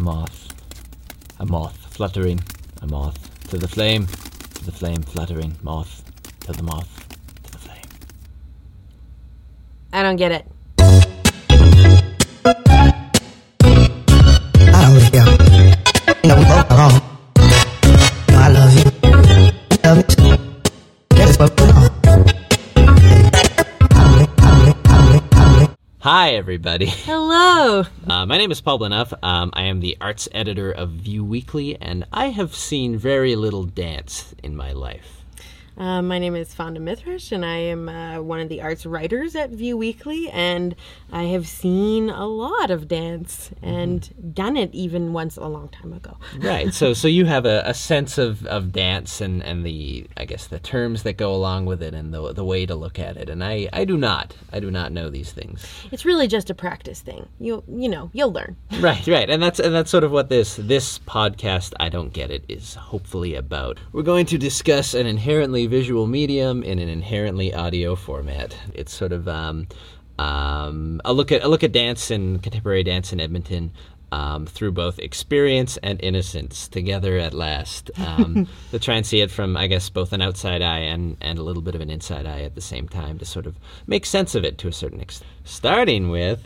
A moth. A moth fluttering. A moth to the flame. To the flame fluttering. Moth to the moth. To the flame. I don't get it. I don't really care. You know, we both are wrong. You know, I love you. You love me too. That is what we're on. I don't really. Hi, everybody. Hello. My name is Paul Blinov. Um, I am the arts editor of Vue Weekly, and I have seen very little dance in my life. Uh, my name is Fawnda Mithrush, and I am uh, one of the arts writers at Vue Weekly. And I have seen a lot of dance and done it even once a long time ago. Right. So, so you have a, a sense of, of dance and, and the I guess the terms that go along with it and the the way to look at it. And I, I do not. I do not know these things. It's really just a practice thing. You you know you'll learn. Right, right, and that's and that's sort of what this this podcast I don't get it is hopefully about. We're going to discuss an inherently visual medium in an inherently audio format. It's sort of um, um, a look at a look at dance and contemporary dance in Edmonton. Um, through both experience and innocence together at last. Um, to try and see it from, I guess, both an outside eye and, and a little bit of an inside eye at the same time to sort of make sense of it to a certain extent. Starting with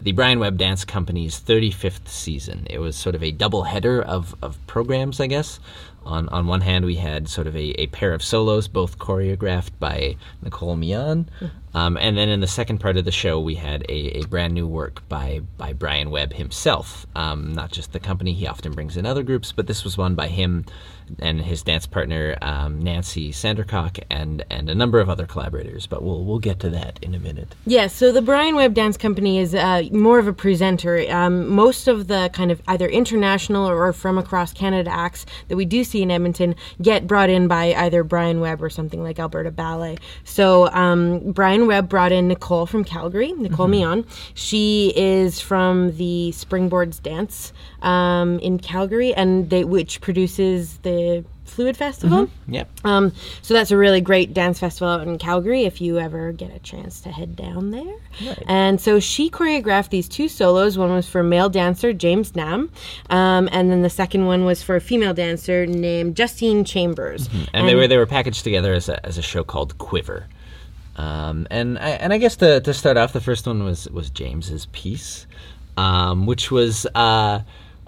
the Brian Webb Dance Company's 35th season. It was sort of a double header of, of programs, I guess. On, on one hand, we had sort of a, a pair of solos, both choreographed by Nicole Mion. Um, and then in the second part of the show, we had a, a brand new work by, by Brian Webb himself. Um, not just the company, he often brings in other groups, but this was one by him and his dance partner um, Nancy Sandercock and and a number of other collaborators. But we'll we'll get to that in a minute. Yeah, so the Brian Webb Dance Company is uh, more of a presenter. Um, most of the kind of either international or from across Canada acts that we do see in Edmonton get brought in by either Brian Webb or something like Alberta Ballet. So um, Brian Webb brought in Nicole from Calgary, Nicole Mion. She is from the Springboards Dance um, in Calgary, and they which produces the Fluid Festival. Yep. Um, so that's a really great dance festival out in Calgary if you ever get a chance to head down there. And so she choreographed these two solos. One was for male dancer James Gnam, um, and then the second one was for a female dancer named Justine Chambers. and, they were they were packaged together as a, as a show called Quiver. Um, and I, and I guess to, to start off, the first one was was James's piece, um, which was uh,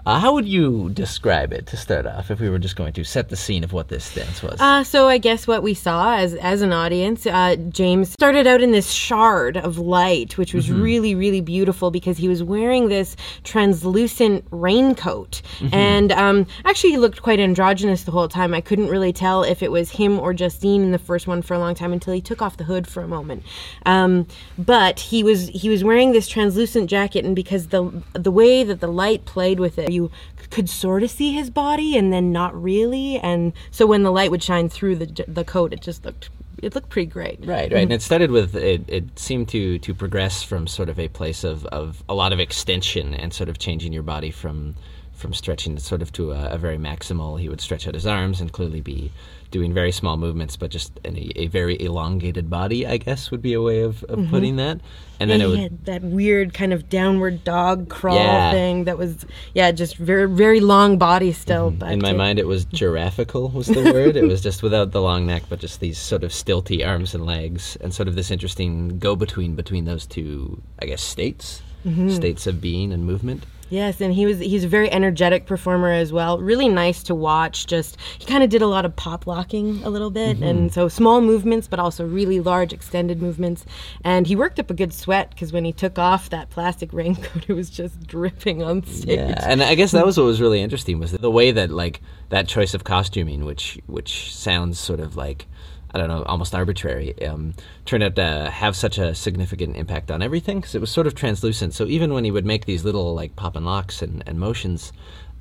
uh, how would you describe it to start off if we were just going to set the scene of what this dance was? Uh, so I guess what we saw as as an audience, uh, James started out in this shard of light, which was really really beautiful because he was wearing this translucent raincoat, and um, actually he looked quite androgynous the whole time. I couldn't really tell if it was him or Justine in the first one for a long time until he took off the hood for a moment. Um, but he was he was wearing this translucent jacket, and because the the way that the light played with it, you could sort of see his body and then not really and so when the light would shine through the the coat it just looked it looked pretty great Right, right. And it started with it, it seemed to to progress from sort of a place of, of a lot of extension and sort of changing your body from from stretching sort of to a, a very maximal. He would stretch out his arms and clearly be doing very small movements, but just in a, a very elongated body, I guess would be a way of, of putting that. And then it he would had that weird kind of downward dog crawl Yeah. thing that was yeah just very very long body still but Mm-hmm. in my it- mind it was giraffical was the word. it was just without the long neck, but just these sort of stilty arms and legs, and sort of this interesting go between between those two, I guess, states, states of being and movement. Yes, and he was he's a very energetic performer as well. Really nice to watch. Just he kind of did a lot of pop locking a little bit, Mm-hmm. and so small movements, but also really large extended movements. And he worked up a good sweat because when he took off that plastic raincoat, it was just dripping on stage. Yeah, and I guess that was what was really interesting was the way that like that choice of costuming, which which sounds sort of like I don't know, almost arbitrary, um, turned out to have such a significant impact on everything because it was sort of translucent. So even when he would make these little like pop and locks and, and motions,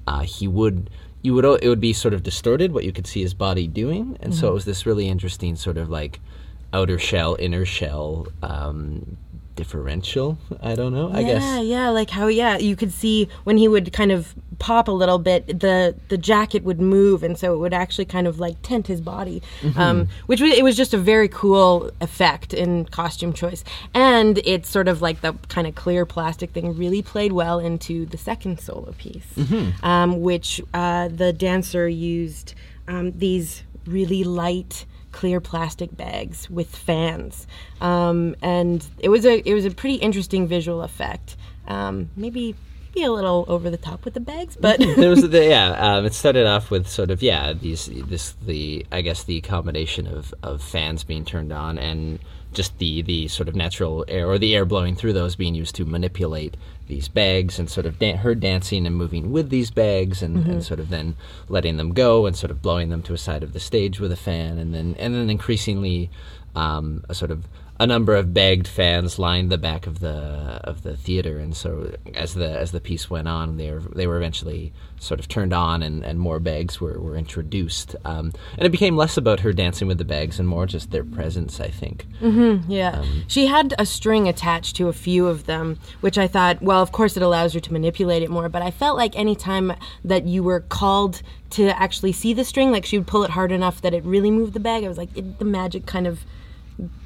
uh, he would you would it would be sort of distorted what you could see his body doing, and so it was this really interesting sort of like outer shell, inner shell. Um, differential. I don't know. I yeah, guess. yeah, yeah. like how yeah, you could see when he would kind of pop a little bit, the the jacket would move, and so it would actually kind of like tent his body, Mm-hmm. um, which was it was just a very cool effect in costume choice, and it's sort of like the kind of clear plastic thing really played well into the second solo piece, Mm-hmm. um, which uh, the dancer used um, these really light clear plastic bags with fans, um, and it was a it was a pretty interesting visual effect. Um, maybe maybe a little over the top with the bags, but there was the, yeah. Um, it started off with sort of yeah these this the I guess the combination of, of fans being turned on and just the the sort of natural air or the air blowing through those being used to manipulate these bags and sort of dan- her dancing and moving with these bags and, and sort of then letting them go and sort of blowing them to a side of the stage with a fan and then and then increasingly um, a sort of a number of bagged fans lined the back of the of the theater, and so as the as the piece went on, they were they were eventually sort of turned on, and, and more bags were, were introduced, um, and it became less about her dancing with the bags and more just their presence. I think. Yeah. she had a string attached to a few of them, which I thought, well, of course it allows her to manipulate it more, but I felt like any time that you were called to actually see the string, like she would pull it hard enough that it really moved the bag, I was like, it, the magic kind of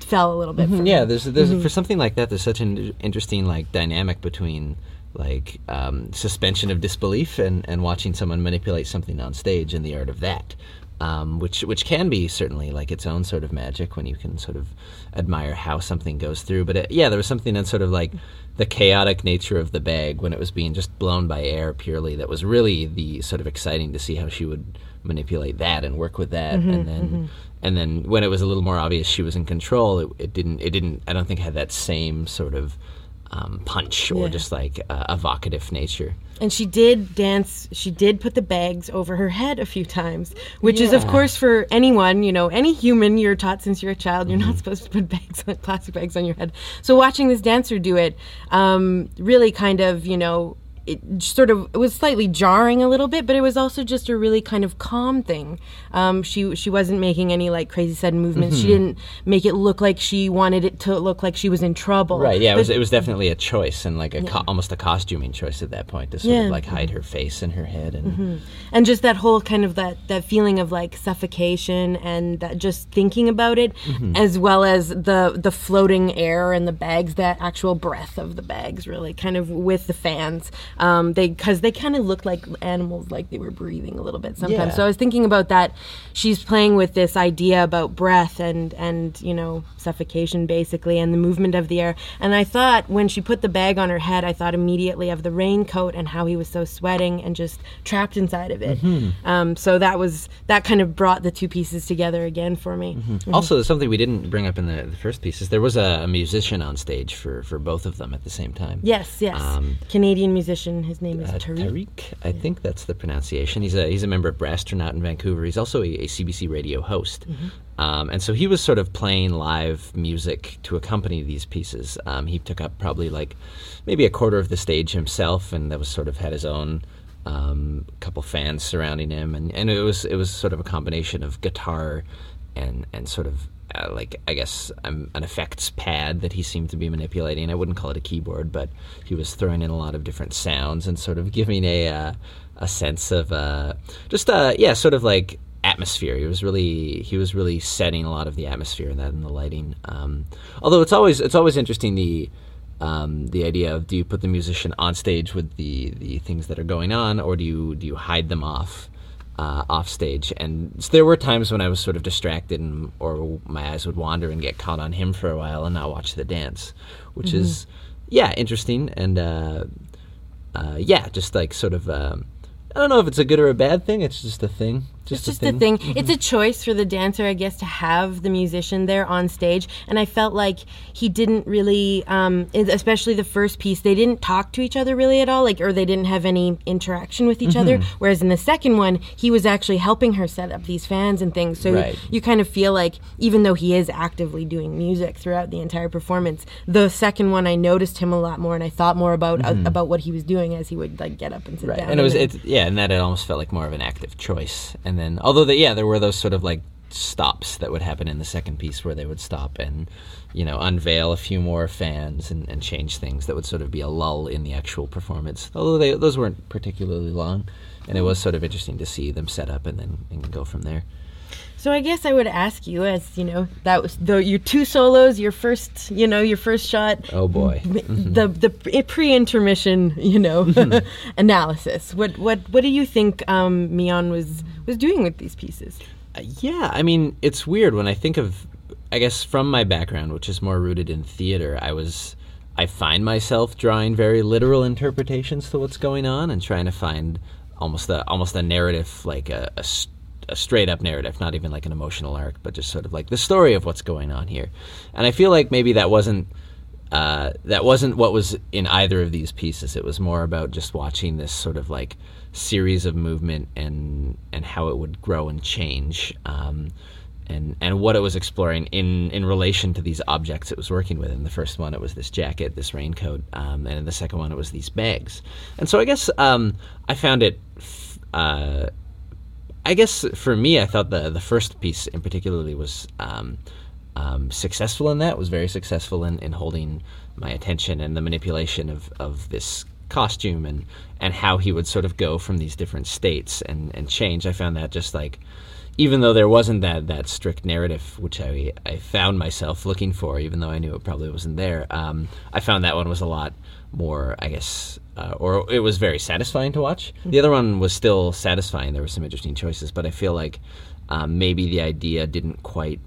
fell a little bit. me. Yeah, there's there's for something like that. There's such an interesting like dynamic between like um, suspension of disbelief and, and watching someone manipulate something on stage and the art of that. Um, which which can be certainly like its own sort of magic when you can sort of admire how something goes through. But it, yeah, there was something that sort of like the chaotic nature of the bag when it was being just blown by air purely that was really the sort of exciting to see how she would manipulate that and work with that. And then and then when it was a little more obvious she was in control it, it didn't it didn't i don't think had that same sort of um, punch or Yeah. just like uh, evocative nature And she did dance, she did put the bags over her head a few times, which is, of course, for anyone, you know, any human, you're taught since you're a child, you're Mm-hmm. not supposed to put bags, plastic bags on your head. So watching this dancer do it um, really kind of, you know, it sort of it was slightly jarring a little bit, but it was also just a really kind of calm thing. Um, she she wasn't making any like crazy sudden movements. She didn't make it look like she wanted it to look like she was in trouble. right yeah it was, it was definitely a choice and like a co- almost a costuming choice at that point to sort Yeah. Mm-hmm. of like hide her face and her head and and just that whole kind of that that feeling of like suffocation and that just thinking about it as well as the the floating air and the bags that actual breath of the bags really kind of with the fans um they because they kind of look like animals like they were breathing a little bit sometimes. Yeah. so i was thinking about that. She's playing with this idea about breath and and you know suffocation basically and the movement of the air. And i thought when she put the bag on her head i thought immediately of the raincoat and how he was so sweating and just trapped inside of it. Um, so that was that kind of brought the two pieces together again for me. Also something we didn't bring up in the, the first piece is there was a, a musician on stage for for both of them at the same time. Yes yes. Um, canadian musician his name is Uh, Tariq. Tariq, I think that's the pronunciation. He's a he's a member of Brasstronaut in Vancouver. He's also a, a CBC radio host, um, and so he was sort of playing live music to accompany these pieces. Um, he took up probably like maybe a quarter of the stage himself, and that was sort of had his own um, couple fans surrounding him, and, and it was it was sort of a combination of guitar and and sort of uh, like I guess um, an effects pad that he seemed to be manipulating. I wouldn't call it a keyboard, but he was throwing in a lot of different sounds and sort of giving a uh, a sense of uh, just uh, yeah, sort of like atmosphere. He was really he was really setting a lot of the atmosphere in that and the lighting. Um, although it's always it's always interesting the um, the idea of do you put the musician on stage with the the things that are going on, or do you do you hide them off? Uh, off stage, and s there were times when I was sort of distracted, and, or my eyes would wander and get caught on him for a while and not watch the dance, which is yeah interesting and uh, uh, yeah just like sort of um, I don't know if it's a good or a bad thing. It's just a thing. Just, It's just a the thing. thing. It's a choice for the dancer, I guess, to have the musician there on stage. And I felt like he didn't really, um, especially the first piece, they didn't talk to each other really at all, like, or they didn't have any interaction with each other. Mm-hmm. Whereas in the second one, he was actually helping her set up these fans and things. So Right. you kind of feel like, even though he is actively doing music throughout the entire performance, the second one I noticed him a lot more, and I thought more about uh, about what he was doing as he would like get up and sit Mm-hmm. Right, down. and it was it, yeah, and that it almost felt like more of an active choice. And then, although the, yeah, there were those sort of like stops that would happen in the second piece where they would stop and you know unveil a few more fans and, and change things that would sort of be a lull in the actual performance although they, those weren't particularly long and it was sort of interesting to see them set up and then and go from there So I guess I would ask you, as you know, that was the, your two solos, your first, you know, your first shot. oh boy The the pre-intermission, you know, analysis. What what what do you think um, Mion was was doing with these pieces? Uh, yeah, I mean, it's weird when I think of, I guess, from my background, which is more rooted in theater, I was, I find myself drawing very literal interpretations to what's going on and trying to find almost a almost a narrative, like a straight up narrative, not even like an emotional arc, but just sort of like the story of what's going on here. And I feel like maybe that wasn't. Uh, that wasn't what was in either of these pieces. It was more about just watching this sort of like series of movement and and how it would grow and change, um, and and what it was exploring in in relation to these objects it was working with. In the first one, it was this jacket, this raincoat, um, and in the second one, it was these bags. And so I guess um, I found it. f- Uh, I guess for me, I thought the the first piece in particularly was um, successful in that. Was very successful in, in holding my attention and the manipulation of, of this costume and and how he would sort of go from these different states and, and change. I found that just like even though there wasn't that that strict narrative which I I found myself looking for, even though I knew it probably wasn't there. Um, I found that one was a lot more, I guess, uh, or it was very satisfying to watch. The other one was still satisfying. There were some interesting choices, but I feel like um, maybe the idea didn't quite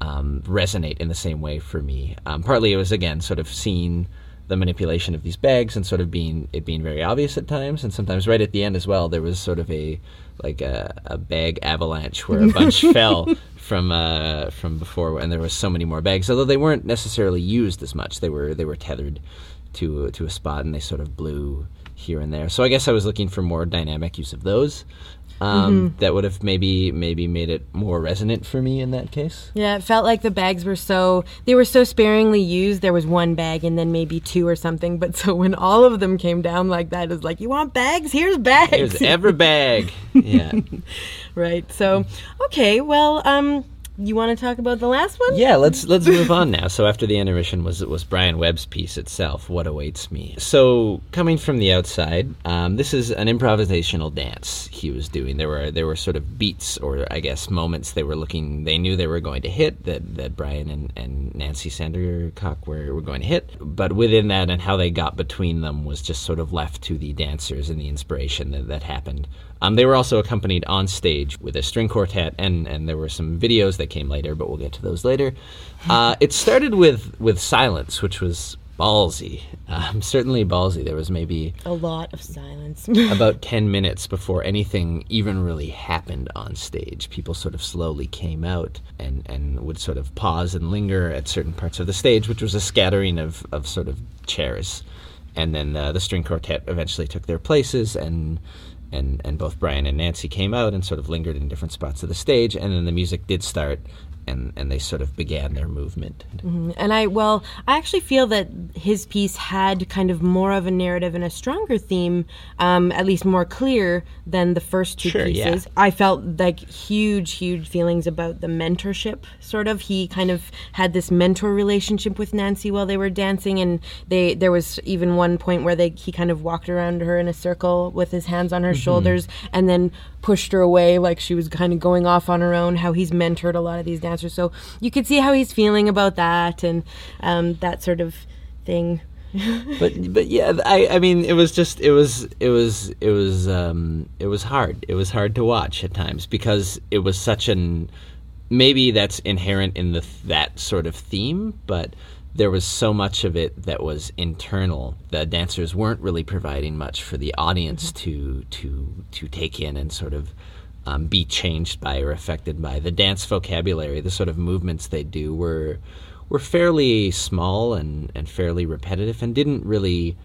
um, resonate in the same way for me. Um, partly it was again sort of seeing the manipulation of these bags and sort of being it being very obvious at times, and sometimes right at the end as well. There was sort of a like a, a bag avalanche where a bunch fell from uh, from before, and there was so many more bags. Although they weren't necessarily used as much, they were they were tethered to to a spot, and they sort of blew here and there. So I guess I was looking for more dynamic use of those. Um, That would have maybe maybe made it more resonant for me in that case. Yeah, it felt like the bags were so they were so sparingly used. There was one bag and then maybe two or something. But so when all of them came down like that, it's like you want bags? Here's bags. Here's every bag. Yeah. right. So okay, well, um, you want to talk about the last one? Yeah, let's let's move on now. So after the intermission was was Brian Webb's piece itself, "What Awaits Me." So coming from the outside, um, this is an improvisational dance he was doing. There were there were sort of beats or I guess moments they were looking. They knew they were going to hit that that Brian and, and Nancy Sandercock were were going to hit, but within that and how they got between them was just sort of left to the dancers and the inspiration that that happened. Um, they were also accompanied on stage with a string quartet, and, and there were some videos that came later, but we'll get to those later. Uh, it started with, with silence, which was ballsy. Um, certainly ballsy. There was maybe A lot of silence. about 10 minutes before anything even really happened on stage. People sort of slowly came out and, and would sort of pause and linger at certain parts of the stage, which was a scattering of, of sort of chairs. And then uh, the string quartet eventually took their places, and, and, and both Brian and Nancy came out and sort of lingered in different spots of the stage. And then the music did start, and, and they sort of began their movement. And I, well, I actually feel that his piece had kind of more of a narrative and a stronger theme, um, at least more clear than the first two Sure, yeah. pieces. I felt like huge, huge feelings about the mentorship, sort of. He kind of had this mentor relationship with Nancy while they were dancing, and they there was even one point where they he kind of walked around her in a circle with his hands on her Mm-hmm. shoulders, and then pushed her away like she was kind of going off on her own. How he's mentored a lot of these dancers, so you could see how he's feeling about that and um, that sort of thing. but but yeah, I I mean it was just it was it was it was um it was hard. It was hard to watch at times because it was such an maybe that's inherent in the that sort of theme, but there was so much of it that was internal. The dancers weren't really providing much for the audience to to to take in and sort of um, be changed by or affected by. The dance vocabulary, the sort of movements they do, were were fairly small and, and fairly repetitive, and didn't really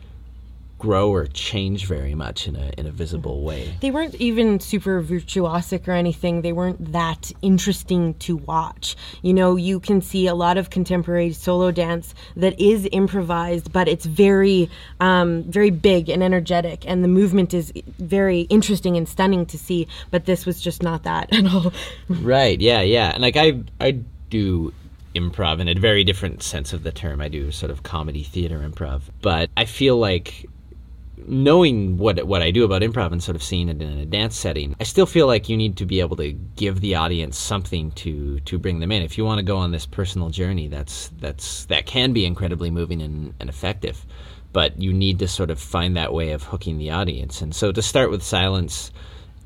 grow or change very much in a in a visible way. They weren't even super virtuosic or anything. They weren't that interesting to watch. You know, you can see a lot of contemporary solo dance that is improvised, but it's very, um, very big and energetic, and the movement is very interesting and stunning to see. But this was just not that at all. Right. Yeah. Yeah. And like I I do improv in a very different sense of the term. I do sort of comedy theater improv, but I feel like knowing what what I do about improv and sort of seeing it in a dance setting, I still feel like you need to be able to give the audience something to to bring them in. If you want to go on this personal journey, that's that's that can be incredibly moving and, and effective, but you need to sort of find that way of hooking the audience. And so to start with silence,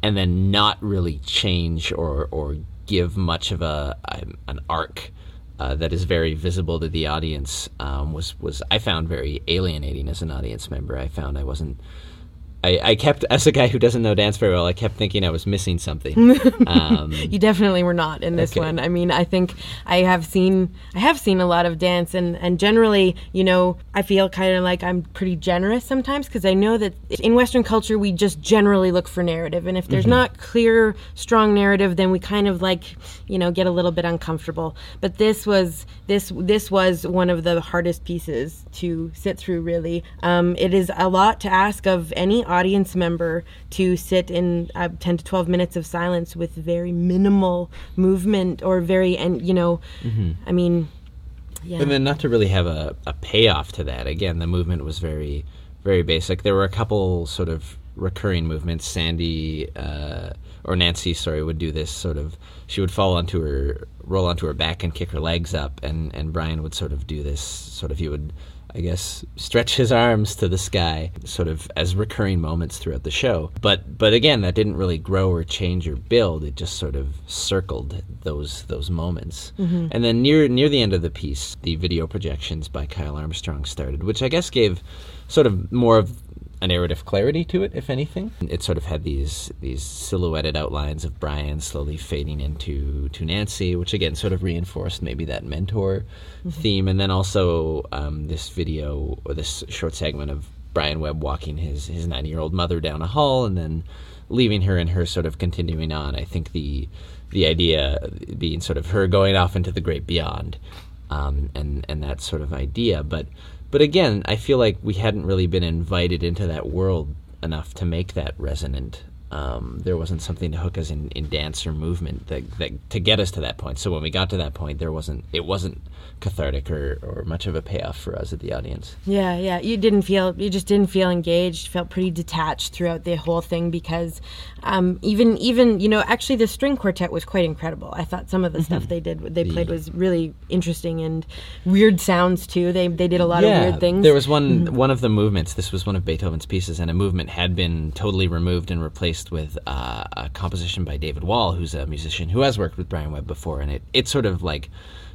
and then not really change or or give much of a an arc uh, that is very visible to the audience um, was was I found very alienating as an audience member. I found I wasn't. I, I kept as a guy who doesn't know dance very well. I kept thinking I was missing something. Um, you definitely were not in this Okay. one. I mean, I think I have seen I have seen a lot of dance, and and generally, you know, I feel kind of like I'm pretty generous sometimes because I know that in Western culture we just generally look for narrative, and if there's Mm-hmm. not clear, strong narrative, then we kind of like you know get a little bit uncomfortable. But this was this this was one of the hardest pieces to sit through. Really, um, it is a lot to ask of any audience member to sit in uh, 10 to 12 minutes of silence with very minimal movement or very and you know i mean yeah And then not to really have a, a payoff to that. Again, the movement was very, very basic. There were a couple sort of recurring movements. Sandy uh, or Nancy, sorry, would do this sort of. She would fall onto her, roll onto her back, and kick her legs up, and and Brian would sort of do this. Sort of, he would, I guess, stretch his arms to the sky, sort of as recurring moments throughout the show. But but again, that didn't really grow or change or build. It just sort of circled those those moments. Mm-hmm. And then near near the end of the piece, the video projections by Kyle Armstrong started, which I guess gave sort of more of a narrative clarity to it, if anything. It sort of had these these silhouetted outlines of Brian slowly fading into to Nancy, which again sort of reinforced maybe that mentor theme, and then also um, this video or this short segment of Brian Webb walking his his nine year old mother down a hall, and then leaving her and her sort of continuing on. I think the the idea being sort of her going off into the great beyond, um, and and that sort of idea. But but again, I feel like we hadn't really been invited into that world enough to make that resonant. Um, there wasn't something to hook us in, in dance or movement that, that to get us to that point. So when we got to that point, there wasn't it wasn't cathartic or, or much of a payoff for us at the audience. Yeah, yeah. You didn't feel, you just didn't feel engaged. Felt pretty detached throughout the whole thing because um, even, even you know, actually the string quartet was quite incredible. I thought some of the stuff they did, they played was really interesting and weird sounds too. They they did a lot of weird things. There was one one of the movements. This was one of Beethoven's pieces, and a movement had been totally removed and replaced with uh, a composition by David Wall, who's a musician who has worked with Brian Webb before, and it it sort of like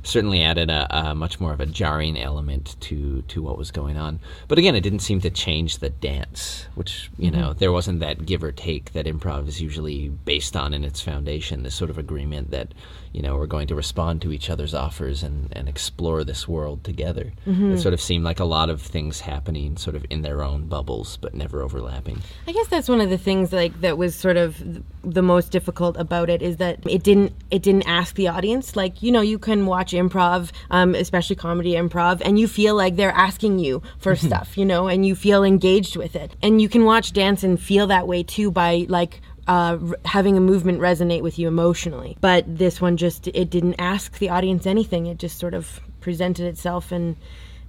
certainly added a, a much more of a jarring element to to what was going on. But again, it didn't seem to change the dance, which you mm-hmm. know there wasn't that give or take that improv is usually based on in its foundation. This sort of agreement that you know we're going to respond to each other's offers and and explore this world together. Mm-hmm. It sort of seemed like a lot of things happening sort of in their own bubbles, but never overlapping. I guess that's one of the things like that was sort of the most difficult about it is that it didn't it didn't ask the audience like you know you can watch improv um, especially comedy improv and you feel like they're asking you for stuff you know and you feel engaged with it and you can watch dance and feel that way too by like uh, r- having a movement resonate with you emotionally but this one just it didn't ask the audience anything it just sort of presented itself and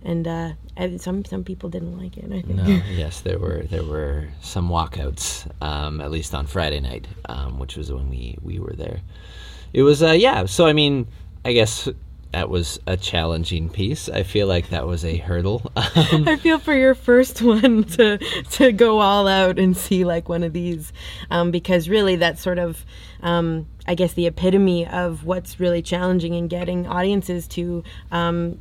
and uh, some some people didn't like it I think No, yes, there were there were some walkouts, um, at least on Friday night, um, which was when we we were there. It was uh, yeah. So I mean, I guess that was a challenging piece. I feel like that was a hurdle. Um, I feel for your first one to to go all out and see like one of these, um, because really that's sort of, um, I guess, the epitome of what's really challenging in getting audiences to um,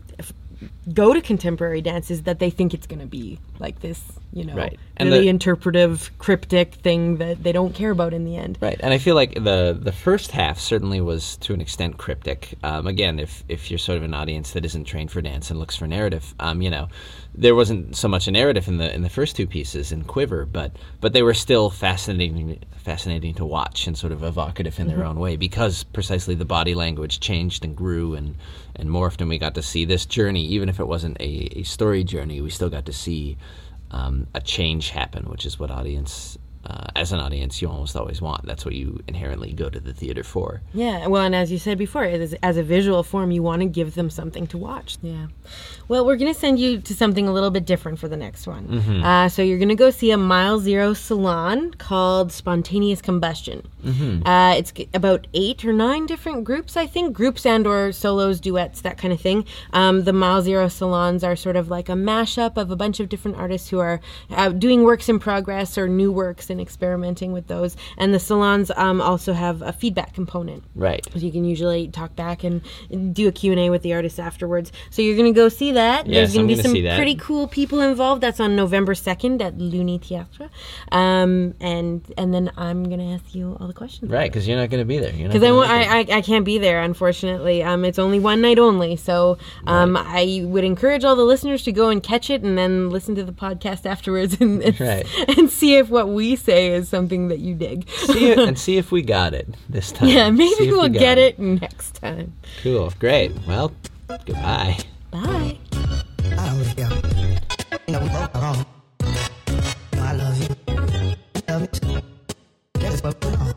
go to contemporary dances that they think it's going to be like this, you know, Right. And really the- interpretive, cryptic thing that they don't care about in the end. Right, and I feel like the the first half certainly was to an extent cryptic. Um, again, if if you're sort of an audience that isn't trained for dance and looks for narrative, um, you know, there wasn't so much a narrative in the in the first two pieces in Quiver, but but they were still fascinating fascinating to watch and sort of evocative in their own way because precisely the body language changed and grew and and morphed, and we got to see this journey, even if it wasn't a, a story journey, we still got to see um, a change happen, which is what audience, uh, as an audience, you almost always want. That's what you inherently go to the theater for. Yeah, well, and as you said before, it is, as a visual form, you want to give them something to watch. Yeah. Well, we're going to send you to something a little bit different for the next one. Mm-hmm. Uh, so you're going to go see a Mile Zero salon called Spontaneous Combustion. Mm-hmm. Uh, it's about eight or nine different groups, I think, groups and or solos, duets, that kind of thing. Um, the Mile Zero salons are sort of like a mashup of a bunch of different artists who are uh, doing works in progress or new works and experimenting with those. And the salons um, also have a feedback component. Right. So you can usually talk back and do a Q&A with the artists afterwards. So you're going to go see that. Yes, There's going to be some pretty cool people involved. That's on November 2nd at Luni Theatre. Um, and and then I'm going to ask you all the questions. Right, because you're not going to be there. Because I, I, I, I can't be there, unfortunately. Um, it's only one night only. So um, I would encourage all the listeners to go and catch it and then listen to the podcast afterwards and, and, Right. and see if what we say is something that you dig. see and see if we got it this time. Yeah, maybe we'll we get it. it next time. Cool. Great. Well, goodbye. Bye. I love you. Love you too. That is what we're on.